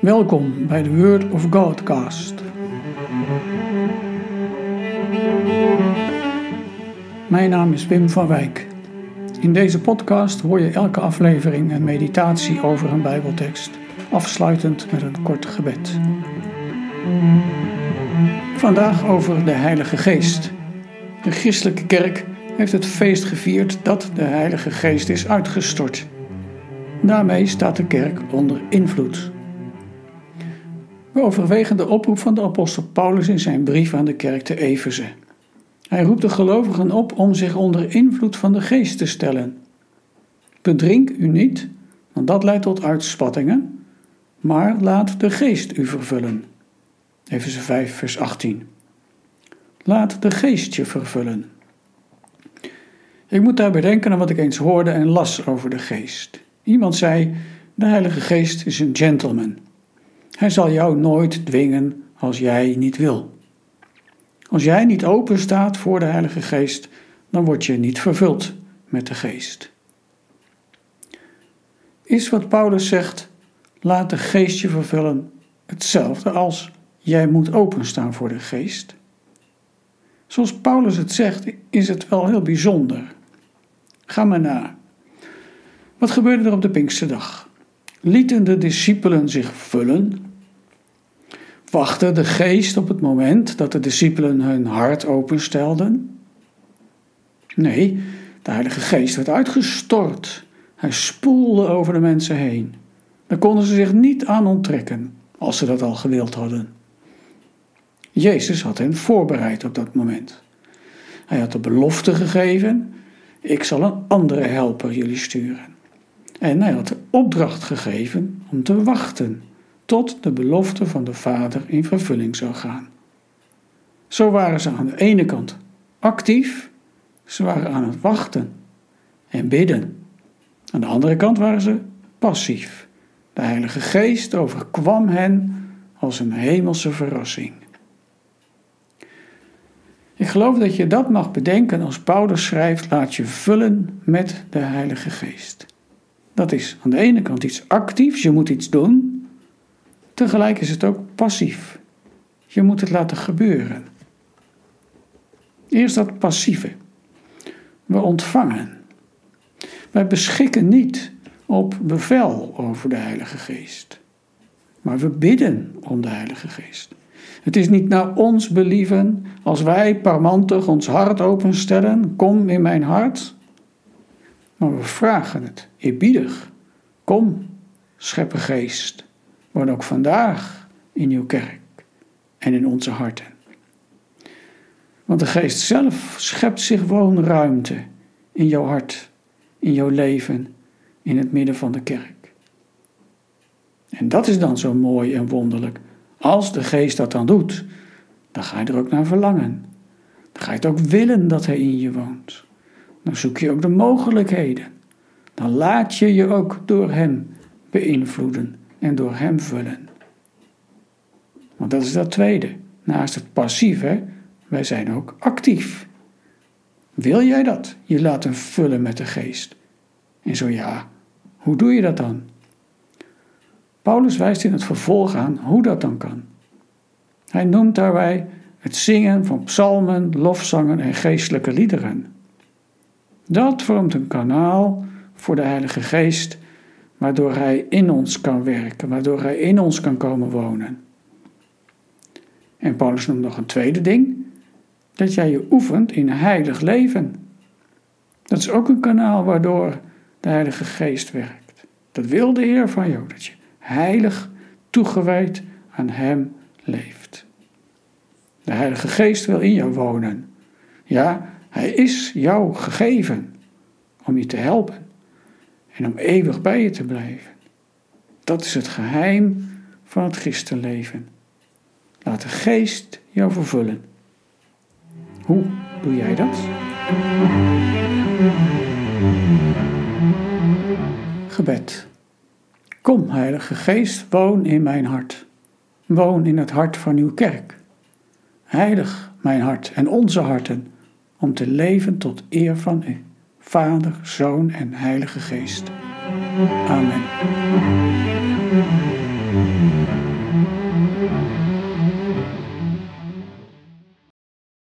Welkom bij de Word of Godcast. Mijn naam is Wim van Wijk. In deze podcast hoor je elke aflevering een meditatie over een Bijbeltekst, afsluitend met een kort gebed. Vandaag over de Heilige Geest. De christelijke kerk heeft het feest gevierd dat de Heilige Geest is uitgestort. Daarmee staat de kerk onder invloed. We overwegen de oproep van de apostel Paulus in zijn brief aan de kerk te Efeze. Hij roept de gelovigen op om zich onder invloed van de geest te stellen. Bedrink u niet, want dat leidt tot uitspattingen, maar laat de geest u vervullen. Efeze 5, vers 18. Laat de geest je vervullen. Ik moet daarbij denken aan wat ik eens hoorde en las over de geest. Iemand zei: De Heilige Geest is een gentleman. Hij zal jou nooit dwingen als jij niet wil. Als jij niet open staat voor de Heilige Geest, dan word je niet vervuld met de Geest. Is wat Paulus zegt, laat de Geest je vervullen, hetzelfde als jij moet openstaan voor de Geest? Zoals Paulus het zegt, is het wel heel bijzonder. Ga maar na. Wat gebeurde er op de Pinksterdag? Lieten de discipelen zich vullen? Wachtte de geest op het moment dat de discipelen hun hart openstelden? Nee, de Heilige Geest werd uitgestort. Hij spoelde over de mensen heen. Daar konden ze zich niet aan onttrekken, als ze dat al gewild hadden. Jezus had hen voorbereid op dat moment. Hij had de belofte gegeven: Ik zal een andere helper jullie sturen. En hij had de opdracht gegeven om te wachten tot de belofte van de Vader in vervulling zou gaan. Zo waren ze aan de ene kant actief, ze waren aan het wachten en bidden. Aan de andere kant waren ze passief. De Heilige Geest overkwam hen als een hemelse verrassing. Ik geloof dat je dat mag bedenken als Paulus schrijft: laat je vullen met de Heilige Geest. Dat is aan de ene kant iets actiefs, je moet iets doen. Tegelijk is het ook passief. Je moet het laten gebeuren. Eerst dat passieve. We ontvangen. Wij beschikken niet op bevel over de Heilige Geest. Maar we bidden om de Heilige Geest. Het is niet naar ons believen als wij parmantig ons hart openstellen. Kom in mijn hart. Maar we vragen het eerbiedig. Kom, schepper geest, word ook vandaag in uw kerk en in onze harten. Want de geest zelf schept zich woonruimte in jouw hart, in jouw leven, in het midden van de kerk. En dat is dan zo mooi en wonderlijk. Als de geest dat dan doet, dan ga je er ook naar verlangen. Dan ga je het ook willen dat hij in je woont. Dan zoek je ook de mogelijkheden. Dan laat je je ook door Hem beïnvloeden en door Hem vullen. Want dat is dat tweede. Naast het passieve, wij zijn ook actief. Wil jij dat? Je laten vullen met de geest. En zo ja, hoe doe je dat dan? Paulus wijst in het vervolg aan hoe dat dan kan. Hij noemt daarbij het zingen van psalmen, lofzangen en geestelijke liederen. Dat vormt een kanaal voor de Heilige Geest, waardoor Hij in ons kan werken, waardoor Hij in ons kan komen wonen. En Paulus noemt nog een tweede ding, dat jij je oefent in heilig leven. Dat is ook een kanaal waardoor de Heilige Geest werkt. Dat wil de Heer van jou, dat je heilig toegewijd aan Hem leeft. De Heilige Geest wil in jou wonen. Ja, Hij is jou gegeven om je te helpen en om eeuwig bij je te blijven. Dat is het geheim van het christenleven. Laat de Geest jou vervullen. Hoe doe jij dat? Gebed. Kom, Heilige Geest, woon in mijn hart. Woon in het hart van uw kerk. Heilig mijn hart en onze harten, om te leven tot eer van u, Vader, Zoon en Heilige Geest. Amen.